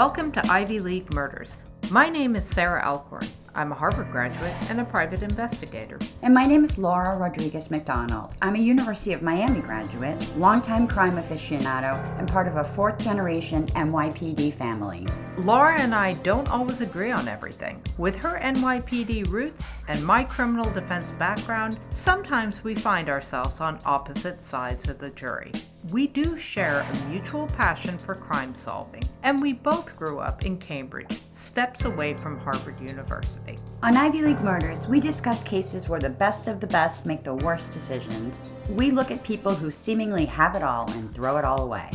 Welcome to Ivy League Murders. My name is Sarah Alcorn. I'm a Harvard graduate and a private investigator. And my name is Laura Rodriguez McDonald. I'm a University of Miami graduate, longtime crime aficionado, and part of a fourth generation NYPD family. Laura and I don't always agree on everything. With her NYPD roots and my criminal defense background, sometimes we find ourselves on opposite sides of the jury. We do share a mutual passion for crime solving, and we both grew up in Cambridge, steps away from Harvard University. On Ivy League Murders, we discuss cases where the best of the best make the worst decisions. We look at people who seemingly have it all and throw it all away.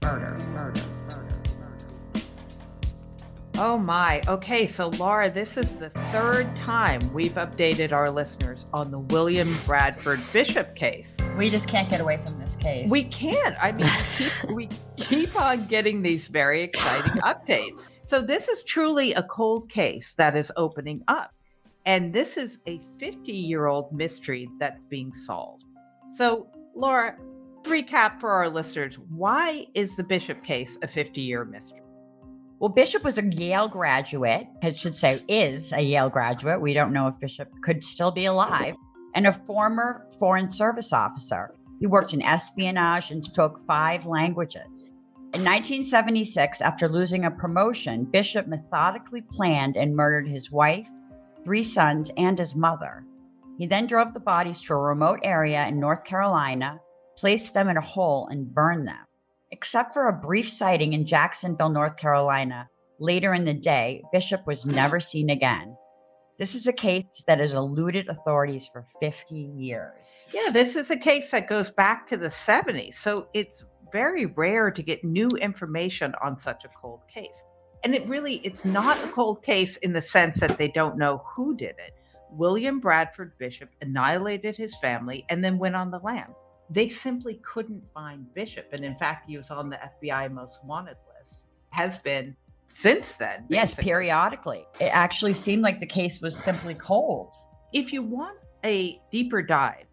Murder, murder. Oh my. Okay, so Laura, this is the third time we've updated our listeners on the William Bradford Bishop case. We just can't get away from this case. We can't. I mean, we keep, we keep on getting these very exciting updates. So, this is truly a cold case that is opening up. And this is a 50 year old mystery that's being solved. So, Laura, recap for our listeners why is the Bishop case a 50 year mystery? Well, Bishop was a Yale graduate, I should say, is a Yale graduate. We don't know if Bishop could still be alive, and a former Foreign Service officer. He worked in espionage and spoke five languages. In 1976, after losing a promotion, Bishop methodically planned and murdered his wife, three sons, and his mother. He then drove the bodies to a remote area in North Carolina, placed them in a hole, and burned them. Except for a brief sighting in Jacksonville, North Carolina, later in the day, Bishop was never seen again. This is a case that has eluded authorities for 50 years. Yeah, this is a case that goes back to the 70s. So it's very rare to get new information on such a cold case. And it really it's not a cold case in the sense that they don't know who did it. William Bradford Bishop annihilated his family and then went on the lam. They simply couldn't find Bishop and in fact he was on the FBI most wanted list. Has been since then. Basically. Yes, periodically. It actually seemed like the case was simply cold. If you want a deeper dive,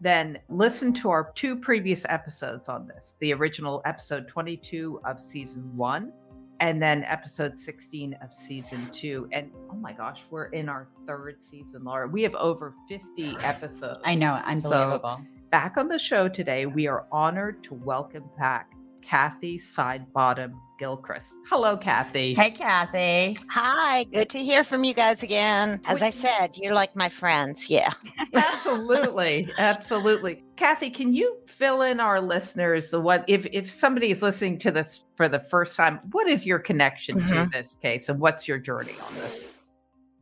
then listen to our two previous episodes on this the original episode 22 of season one, and then episode 16 of season two. And oh my gosh, we're in our third season, Laura. We have over 50 episodes. I know, unbelievable. So, back on the show today, we are honored to welcome back Kathy Sidebottom Gilchrist. Hello, Kathy. Hey, Kathy. Hi, good to hear from you guys again. As I said, you're like my friends. Yeah. absolutely. Absolutely. Kathy, can you fill in our listeners what if if somebody is listening to this for the first time, what is your connection mm-hmm. to this case and what's your journey on this?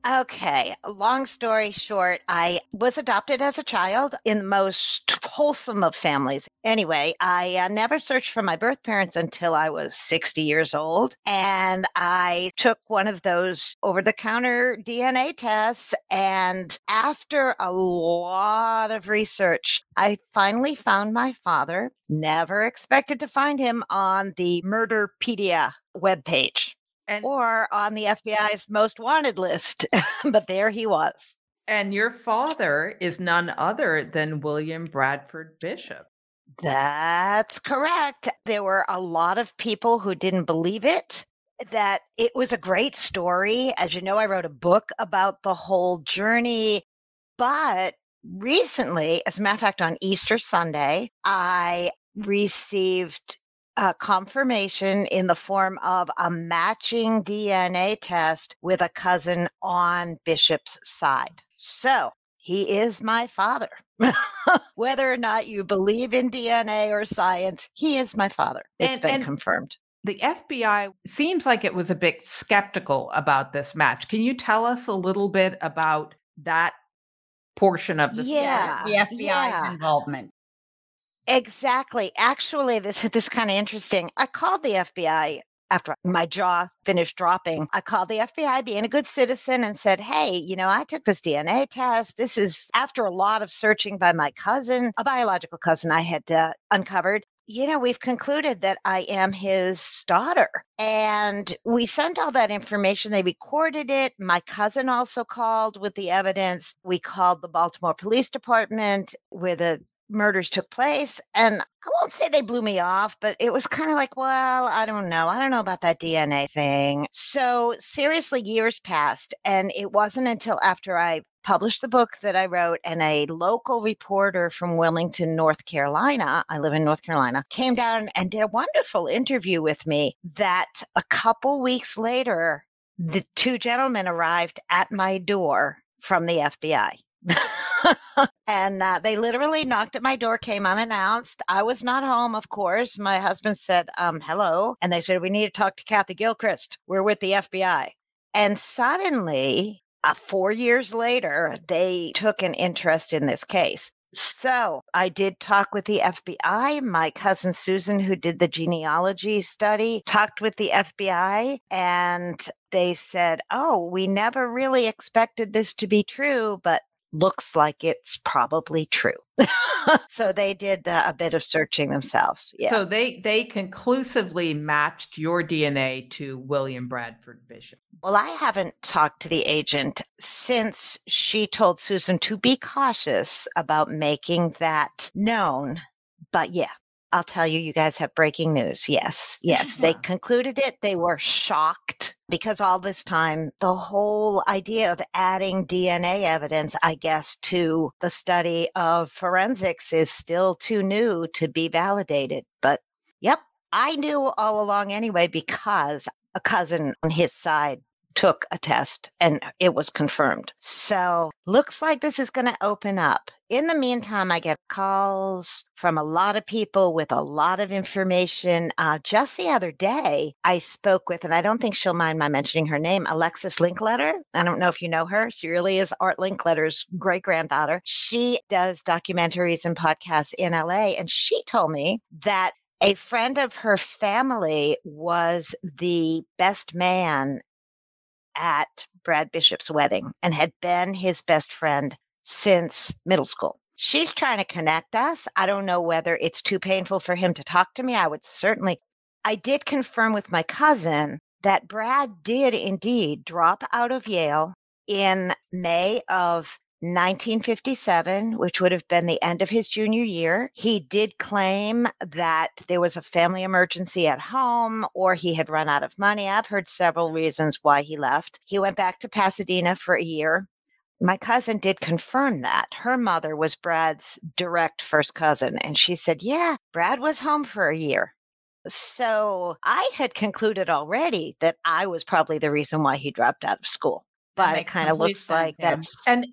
Okay, long story short, I was adopted as a child in the most wholesome of families. Anyway, I uh, never searched for my birth parents until I was 60 years old. And I took one of those over the counter DNA tests. And after a lot of research, I finally found my father. Never expected to find him on the Murderpedia webpage and, or on the FBI's most wanted list. but there he was. And your father is none other than William Bradford Bishop. That's correct. There were a lot of people who didn't believe it, that it was a great story. As you know, I wrote a book about the whole journey. But recently, as a matter of fact, on Easter Sunday, I received a confirmation in the form of a matching DNA test with a cousin on Bishop's side. So he is my father. Whether or not you believe in DNA or science, he is my father. It's and, been and confirmed. The FBI seems like it was a bit skeptical about this match. Can you tell us a little bit about that portion of the yeah, story? The FBI's yeah. involvement. Exactly. Actually, this this kind of interesting. I called the FBI after my jaw finished dropping. I called the FBI being a good citizen and said, Hey, you know, I took this DNA test. This is after a lot of searching by my cousin, a biological cousin I had uh, uncovered. You know, we've concluded that I am his daughter. And we sent all that information. They recorded it. My cousin also called with the evidence. We called the Baltimore Police Department with a murders took place. And I won't say they blew me off, but it was kind of like, well, I don't know. I don't know about that DNA thing. So, seriously, years passed. And it wasn't until after I published the book that I wrote, and a local reporter from Wilmington, North Carolina, I live in North Carolina, came down and did a wonderful interview with me that a couple weeks later, the two gentlemen arrived at my door from the FBI. and uh, they literally knocked at my door, came unannounced. I was not home, of course. My husband said, um, hello. And they said, we need to talk to Kathy Gilchrist. We're with the FBI. And suddenly, uh, four years later, they took an interest in this case. So I did talk with the FBI. My cousin Susan, who did the genealogy study, talked with the FBI and they said, Oh, we never really expected this to be true, but looks like it's probably true. so they did uh, a bit of searching themselves. Yeah. So they they conclusively matched your DNA to William Bradford Bishop. Well, I haven't talked to the agent since she told Susan to be cautious about making that known. But yeah, I'll tell you, you guys have breaking news. Yes, yes. They concluded it. They were shocked because all this time, the whole idea of adding DNA evidence, I guess, to the study of forensics is still too new to be validated. But yep, I knew all along anyway because a cousin on his side took a test and it was confirmed. So looks like this is going to open up. In the meantime, I get calls from a lot of people with a lot of information. Uh, just the other day, I spoke with, and I don't think she'll mind my mentioning her name, Alexis Linkletter. I don't know if you know her. She really is Art Linkletter's great granddaughter. She does documentaries and podcasts in LA, and she told me that a friend of her family was the best man at Brad Bishop's wedding and had been his best friend since middle school. She's trying to connect us. I don't know whether it's too painful for him to talk to me. I would certainly, I did confirm with my cousin that Brad did indeed drop out of Yale in May of 1957, which would have been the end of his junior year. He did claim that there was a family emergency at home or he had run out of money. I've heard several reasons why he left. He went back to Pasadena for a year. My cousin did confirm that. Her mother was Brad's direct first cousin. And she said, Yeah, Brad was home for a year. So I had concluded already that I was probably the reason why he dropped out of school. But it kind of looks sense, like yeah. that's. And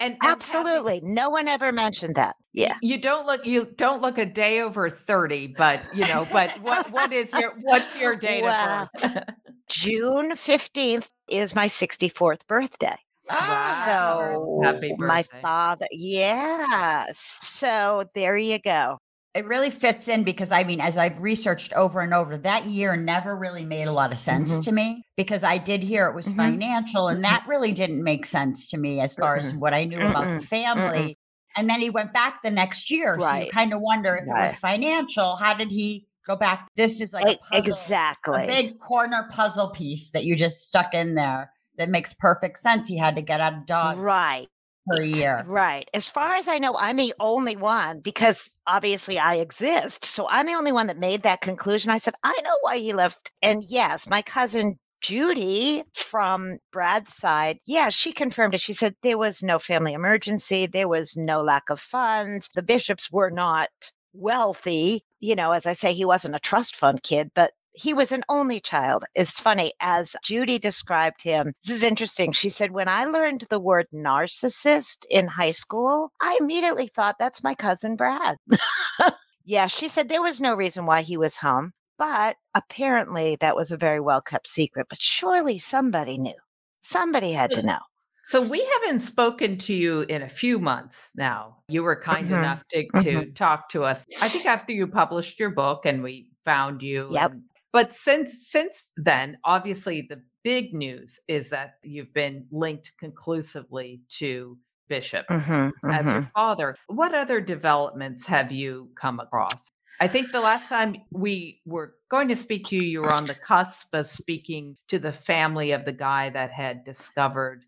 and, absolutely, no one ever mentioned that. Yeah, you don't look you don't look a day over thirty, but you know, but what what is your what's your date well, of birth? June fifteenth is my sixty fourth birthday. Oh, so my father, yeah. So there you go it really fits in because I mean, as I've researched over and over, that year never really made a lot of sense mm-hmm. to me because I did hear it was mm-hmm. financial, and mm-hmm. that really didn't make sense to me as far as what I knew about the family. And then he went back the next year. Right. So you kind of wonder if right. it was financial. How did he go back? This is like puzzle, exactly a big corner puzzle piece that you just stuck in there that makes perfect sense. He had to get out of Dodge. Right per year. Right. As far as I know, I'm the only one because obviously I exist. So I'm the only one that made that conclusion. I said, I know why he left. And yes, my cousin Judy from Brad's side, yeah, she confirmed it. She said there was no family emergency, there was no lack of funds. The Bishops were not wealthy. You know, as I say, he wasn't a trust fund kid, but he was an only child. It's funny, as Judy described him, this is interesting. She said, When I learned the word narcissist in high school, I immediately thought that's my cousin Brad. yeah, she said there was no reason why he was home, but apparently that was a very well kept secret. But surely somebody knew. Somebody had to know. So we haven't spoken to you in a few months now. You were kind mm-hmm. enough to, to mm-hmm. talk to us. I think after you published your book and we found you yep. and but since since then, obviously the big news is that you've been linked conclusively to Bishop mm-hmm, as mm-hmm. your father. What other developments have you come across? I think the last time we were going to speak to you, you were on the cusp of speaking to the family of the guy that had discovered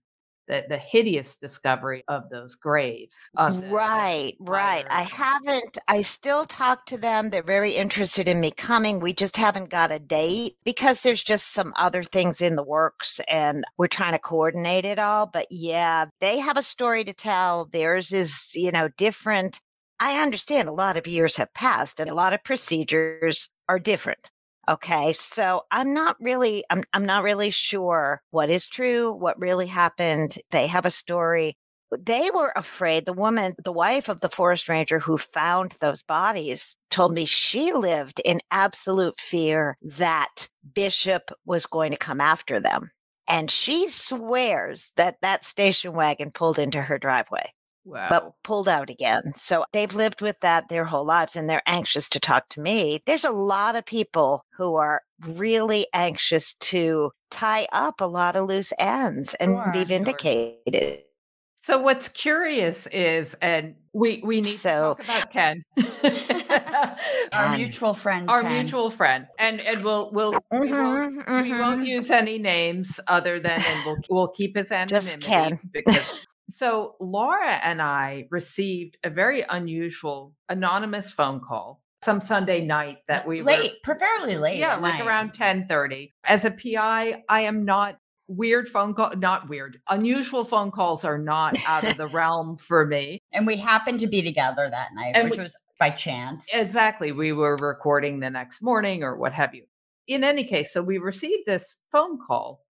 the, the hideous discovery of those graves. Of right, right. I haven't, I still talk to them. They're very interested in me coming. We just haven't got a date because there's just some other things in the works and we're trying to coordinate it all. But yeah, they have a story to tell. Theirs is, you know, different. I understand a lot of years have passed and a lot of procedures are different. Okay. So I'm not really, I'm, I'm not really sure what is true, what really happened. They have a story. They were afraid. The woman, the wife of the forest ranger who found those bodies told me she lived in absolute fear that Bishop was going to come after them. And she swears that that station wagon pulled into her driveway wow. but pulled out again. So they've lived with that their whole lives and they're anxious to talk to me. There's a lot of people who are really anxious to tie up a lot of loose ends and Sure, be sure. vindicated. So what's curious is, and we we need So- to talk about Ken, Our mutual friend. our Ken. mutual friend, and and we'll we'll we, won't, Mhm, we won't mhm. use any names other than, and we'll we'll keep his anonymity Just Ken. because. So Laura and I received a very unusual anonymous phone call some Sunday night that we were late, fairly late. yeah like night. around 10:30 as a PI I am not weird phone call not weird unusual phone calls are not out of the realm for me And we happened to be together that night, And which we- was by chance. exactly we were recording the next morning or what have you in any case so we received this phone call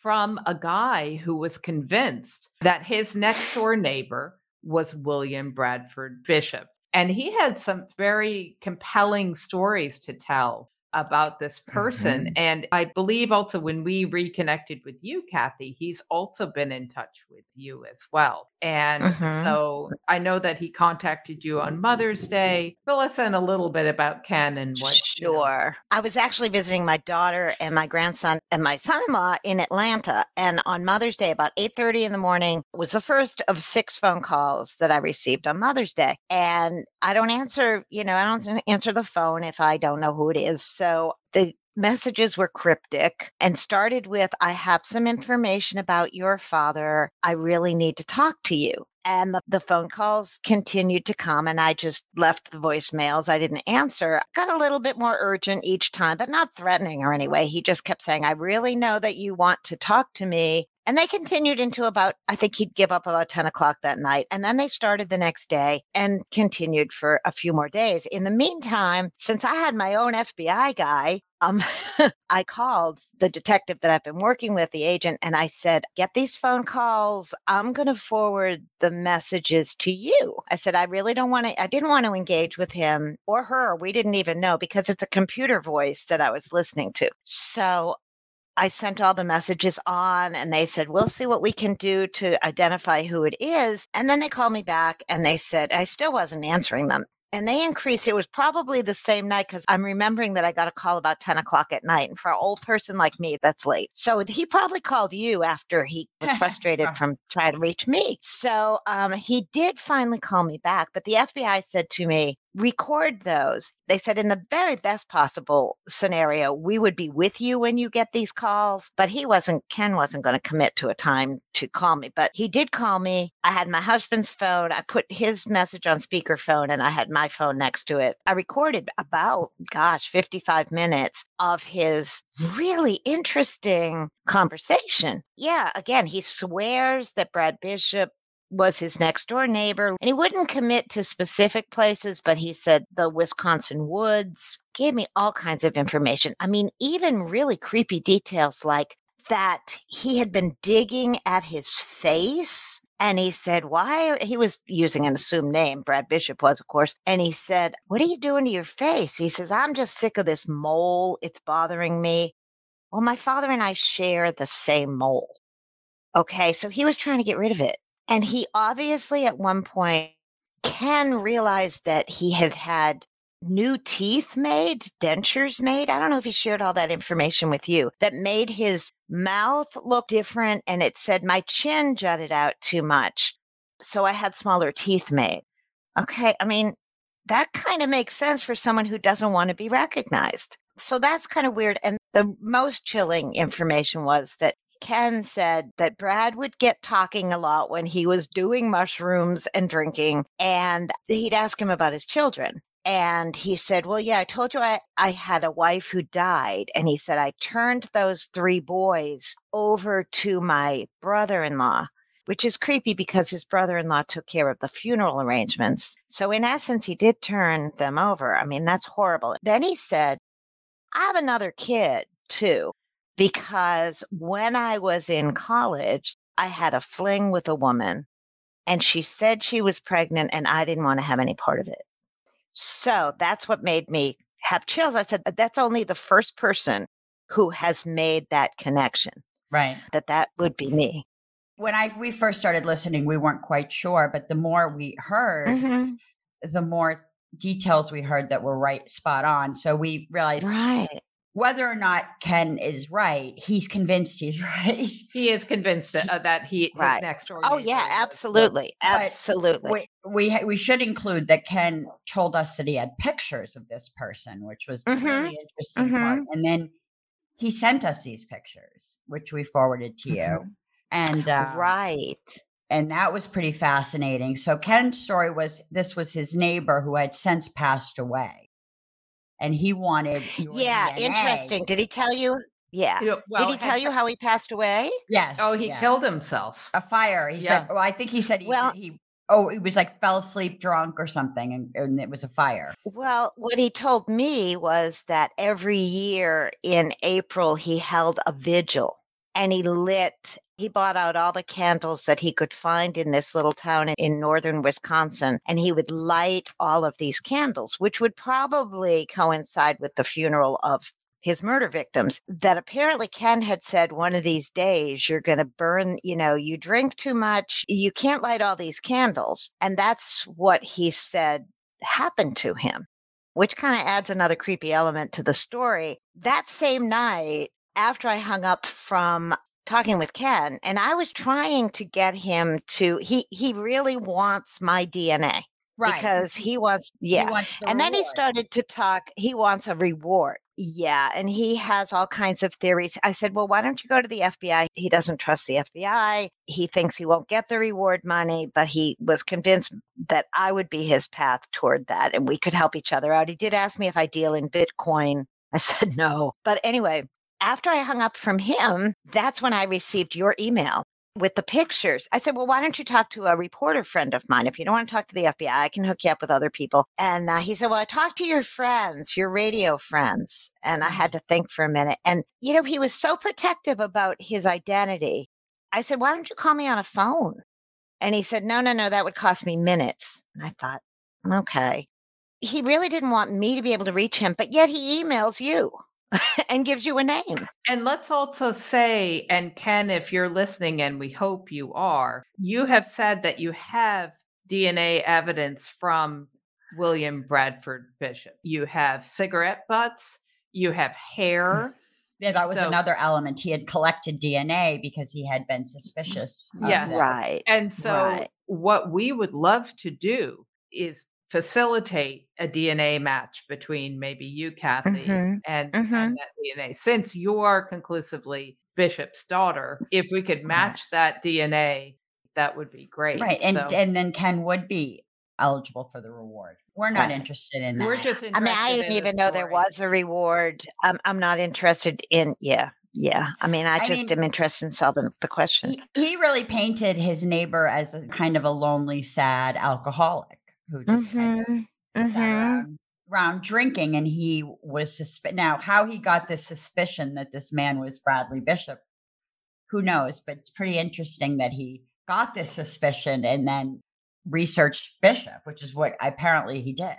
from a guy who was convinced that his next door neighbor was William Bradford Bishop and he had some very compelling stories to tell about this person. Mm-hmm. And I believe also when we reconnected with you, Kathy, he's also been in touch with you as well. And Mhm. so I know that he contacted you on Mother's Day. Fill us in a little bit about Ken and what. you know. Sure. I was actually visiting my daughter and my grandson and my son-in-law in Atlanta. And on Mother's Day, about 8:30 in the morning, was the first of six phone calls that I received on Mother's Day. And I don't answer, you know, I don't answer the phone if I don't know who it is. So the messages were cryptic and started with I have some information about your father. I really need to talk to you. And the, the phone calls continued to come, and I just left the voicemails. I didn't answer. Got a little bit more urgent each time, but not threatening or anyway. He just kept saying, I really know that you want to talk to me. And they continued into about, I think he'd give up about 10 o'clock that night. And then they started the next day and continued for a few more days. In the meantime, since I had my own FBI guy, um, I called the detective that I've been working with, the agent, and I said, Get these phone calls. I'm going to forward the messages to you. I said, I really don't want to, I didn't want to engage with him or her. We didn't even know because it's a computer voice that I was listening to. So I sent all the messages on and they said, We'll see what we can do to identify who it is. And then they called me back and they said, I still wasn't answering them. And they increased. It was probably the same night because I'm remembering that I got a call about 10 o'clock at night. And for an old person like me, that's late. So he probably called you after he was frustrated from trying to reach me. So um, he did finally call me back. But the FBI said to me, record those. They said, in the very best possible scenario, we would be with you when you get these calls. But he wasn't, Ken wasn't going to commit to a time to call me. But he did call me. I had my husband's phone. I put his message on speakerphone and I had my phone next to it. I recorded about, gosh, 55 minutes of his really interesting conversation. Yeah, again, he swears that Brad Bishop was his next door neighbor. And he wouldn't commit to specific places, but he said the Wisconsin woods gave me all kinds of information. I mean, even really creepy details like that he had been digging at his face. And he said, Why? He was using an assumed name. Brad Bishop was, of course. And he said, What are you doing to your face? He says, I'm just sick of this mole. It's bothering me. Well, my father and I share the same mole. Okay. So he was trying to get rid of it. And he obviously, at one point, Ken realized that he had had new teeth made, dentures made. I don't know if he shared all that information with you that made his mouth looked different. And it said my chin jutted out too much. So I had smaller teeth made. Okay. I mean, that kind of makes sense for someone who doesn't want to be recognized. So that's kind of weird. And the most chilling information was that Ken said that Brad would get talking a lot when he was doing mushrooms and drinking, and he'd ask him about his children. And he said, Well, yeah, I told you I, I had a wife who died. And he said, I turned those three boys over to my brother in law, which is creepy because his brother in law took care of the funeral arrangements. So, in essence, he did turn them over. I mean, that's horrible. Then he said, I have another kid too, because when I was in college, I had a fling with a woman and she said she was pregnant and I didn't want to have any part of it. So that's what made me have chills. I said, that's only the first person who has made that connection. Right. That that would be me. When I we first started listening, we weren't quite sure, but the more we heard, mm-hmm. the more details we heard that were right spot on. So we realized right whether or not Ken is right, he's convinced he's right. He is convinced that, uh, that he right. his next door. Oh yeah, absolutely, absolutely. We we, we should include that Ken told us that he had pictures of this person, which was mm-hmm. really interesting mm-hmm. part. And then he sent us these pictures, which we forwarded to you. Mm-hmm. And uh, right. And that was pretty fascinating. So Ken's story was this was his neighbor who had since passed away and he wanted. Yeah, DNA. interesting. Did he tell you? Yeah. You know, well, Did he tell you how he passed away? Yes. Oh, he yeah. killed himself. A fire. He yeah. said. Oh, I think he said he, well, he oh, he was like fell asleep drunk or something, and, and, it was a fire. Well, what he told me was that every year in April he held a vigil and he lit he bought out all the candles that he could find in this little town in northern Wisconsin, and he would light all of these candles, which would probably coincide with the funeral of his murder victims that apparently Ken had said one of these days you're going to burn, you know, you drink too much, you can't light all these candles. And that's what he said happened to him, which kind of adds another creepy element to the story. That same night, after I hung up from talking with Ken and I was trying to get him to he he really wants my DNA. Right. Because he wants yeah. He wants the and reward. then he started to talk he wants a reward. Yeah, and he has all kinds of theories. I said, "Well, why don't you go to the FBI?" He doesn't trust the FBI. He thinks he won't get the reward money, but he was convinced that I would be his path toward that and we could help each other out. He did ask me if I deal in Bitcoin. I said no. But anyway, after I hung up from him, that's when I received your email with the pictures. I said, Well, why don't you talk to a reporter friend of mine? If you don't want to talk to the FBI, I can hook you up with other people. And uh, he said, Well, I talked to your friends, your radio friends. And I had to think for a minute. And, you know, he was so protective about his identity. I said, Why don't you call me on a phone? And he said, No, no, no, that would cost me minutes. And I thought, Okay. He really didn't want me to be able to reach him, but yet he emails you. and gives you a name. And let's also say, and Ken, if you're listening, and we hope you are, you have said that you have DNA evidence from William Bradford Bishop. You have cigarette butts, you have mm. hair. Yeah, that was so, another element. He had collected DNA because he had been suspicious. yeah, this. right. And so, right. what we would love to do is facilitate a DNA match between maybe you, Kathy, mm-hmm. And, mm-hmm. and, that DNA. Since you are conclusively Bishop's daughter, if we could match that DNA, that would be great. Right. And so, and then Ken would be eligible for the reward. We're not right. interested in that. We're just I mean, I didn't even the know there was a reward. I'm I'm not interested in yeah. Yeah. I mean, I, I just mean, am interested in solving the question. He, he really painted his neighbor as a kind of a lonely, sad alcoholic who just mm-hmm. kind of mm-hmm. around, around, drinking, and he was susp- now how he got the suspicion that this man was Bradley Bishop, who knows? But it's pretty interesting that he got this suspicion and then researched Bishop, which is what apparently he did.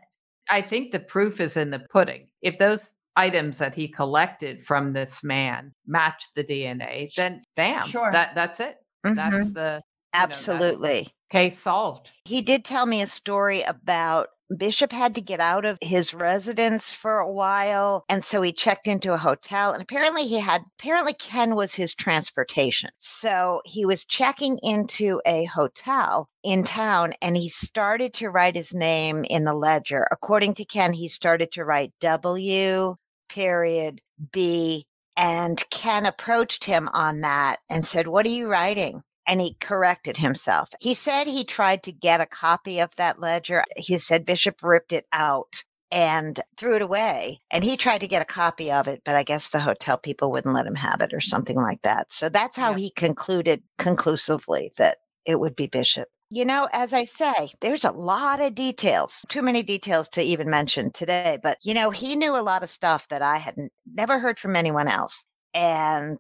I think the proof is in the pudding. If those items that he collected from this man match the DNA, then bam, sure. that that's it. Mm-hmm. That's the absolutely. Know, Case solved. He did tell me a story about Bishop had to get out of his residence for a while. And so he checked into a hotel. And apparently, he had, apparently, Ken was his transportation. So he was checking into a hotel in town and he started to write his name in the ledger. According to Ken, he started to write W period B And Ken approached him on that and said, What are you writing? And he corrected himself. He said he tried to get a copy of that ledger. He said Bishop ripped it out and threw it away. And he tried to get a copy of it, but I guess the hotel people wouldn't let him have it or something like that. So that's how Yeah. he concluded conclusively that it would be Bishop. You know, as I say, there's a lot of details, too many details to even mention today. But, you know, he knew a lot of stuff that I had never heard from anyone else. And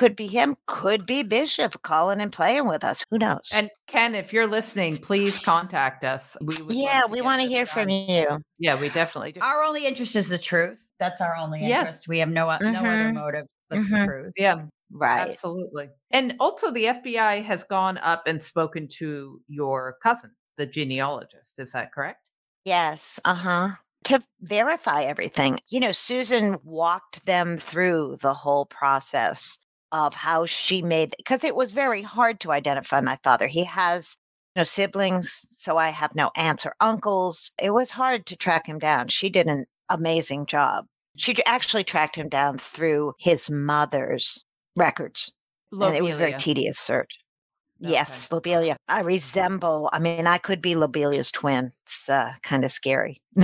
could be him, could be Bishop calling and playing with us. Who knows? And Ken, if you're listening, please contact us. We would love yeah, we want to hear from done. you. Yeah, we definitely do. Our only interest is the truth. That's our only Yeah. interest. We have no o- no other Mhm. motive but Mhm. the truth. Yeah, Right. absolutely. And also, the FBI has gone up and spoken to your cousin, the genealogist. Is that correct? Yes. Uh huh. To verify everything. You know, Susan walked them through the whole process of how she made, because it was very hard to identify my father. He has no siblings, so I have no aunts or uncles. It was hard to track him down. She did an amazing job. She actually tracked him down through his mother's records. And it was a very tedious search. Okay. Yes, Lobelia. I resemble, I mean, I could be Lobelia's twin. It's uh, kind of scary.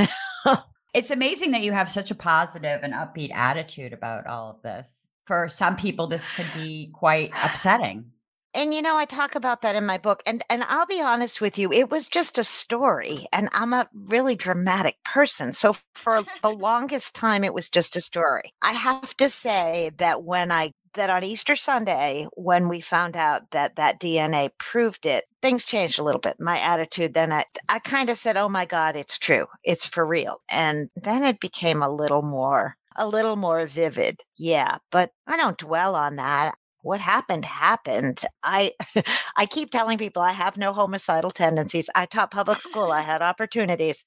It's amazing that you have such a positive and upbeat attitude about all of this. For some people, this could be quite upsetting. and you know, I talk about that in my book. And and I'll be honest with you, it was just a story. And I'm a really dramatic person. So for the longest time it was just a story. I have to say that when I that on Easter Sunday, when we found out that that DNA proved it, things changed a little bit. My attitude then, I, I kind of said, oh my God, it's true. It's for real. And then it became a little more, a little more vivid. Yeah. But I don't dwell on that. What happened happened. I I keep telling people I have no homicidal tendencies. I taught public school. I had opportunities.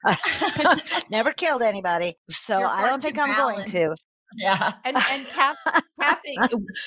Never killed anybody. So I don't think I'm going to. Yeah. And and Kathy,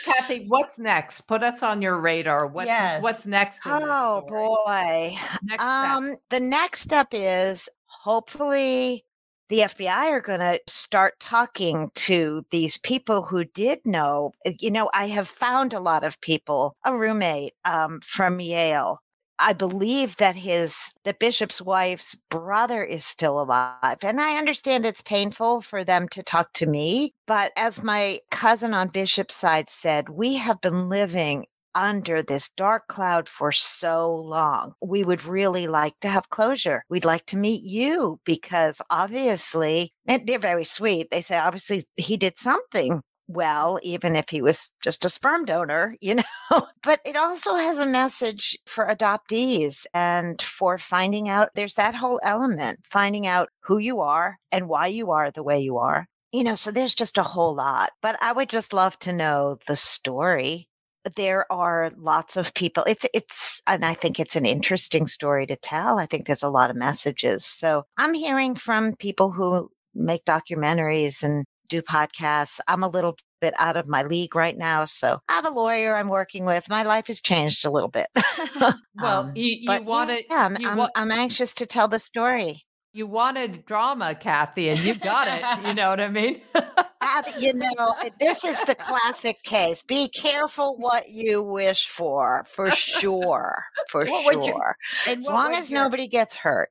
Kathy, what's next? Put us on your radar. What's Yes. what's next? Oh boy. Next. Um, the next step is hopefully the FBI are going to start talking to these people who did know. Uh, You know, I have found a lot of people, a roommate um, from Yale. I believe that his the Bishop's wife's brother is still alive. And I understand it's painful for them to talk to me, but as my cousin on Bishop's side said, we have been living under this dark cloud for so long. We would really like to have closure. We'd like to meet you because obviously, and they're very sweet. They say, obviously, he did something well, even if he was just a sperm donor, you know. but it also has a message for adoptees and for finding out there's that whole element, finding out who you are and why you are the way you are. You know, so there's just a whole lot. But I would just love to know the story there are lots of people it's it's and i think it's an interesting story to tell i think there's a lot of messages so i'm hearing from people who make documentaries and do podcasts i'm a little bit out of my league right now so i have a lawyer i'm working with my life has changed a little bit Well, Um, you you want yeah, to yeah, I'm, you I'm, wa- I'm anxious to tell the story you wanted drama, Kathy, and you got it. You know what I mean? You know this is the classic case. Be careful what you wish for for sure for What you- sure. as long as your- nobody gets hurt.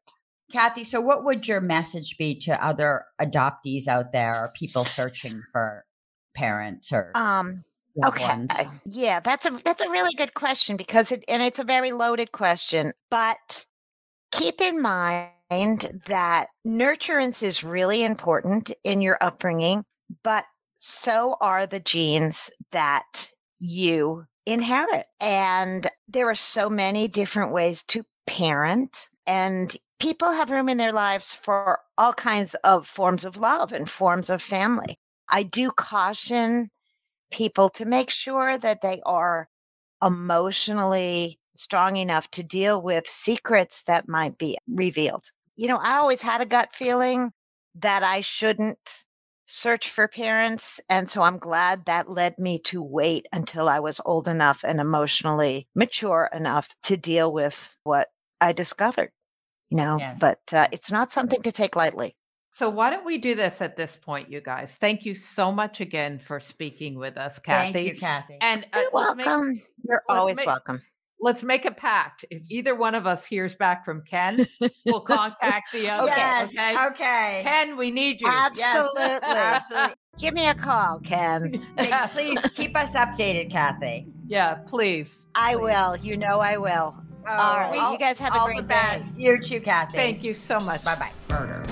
Kathy, so what would your message be to other adoptees out there or people searching for parents or um okay ones? yeah that's a that's a really good question because it and it's a very loaded question but keep in mind that nurturance is really important in your upbringing but so are the genes that you inherit and there are so many different ways to parent and people have room in their lives for all kinds of forms of love and forms of family i do caution people to make sure that they are emotionally strong enough to deal with secrets that might be revealed. You know, I always had a gut feeling that I shouldn't search for parents. And so I'm glad that led me to wait until I was old enough and emotionally mature enough to deal with what I discovered, you know, Yes. but uh, it's not something to take lightly. So why don't we do this at this point, you guys? Thank you so much again for speaking with us, Kathy. Thank you, Kathy. And uh, You're let's make- welcome. You're always make- welcome. Let's make a pact. If either one of us hears back from Ken, we'll contact the other. yes. Okay. Okay. Ken, we need you. Absolutely. Absolutely. Give me a call, Ken. Yeah, Please keep us updated, Kathy. yeah, please. I will. You know I will. Oh, All right. all- You guys have a great day. You too, Kathy. Thank you so much. Bye bye. Murder.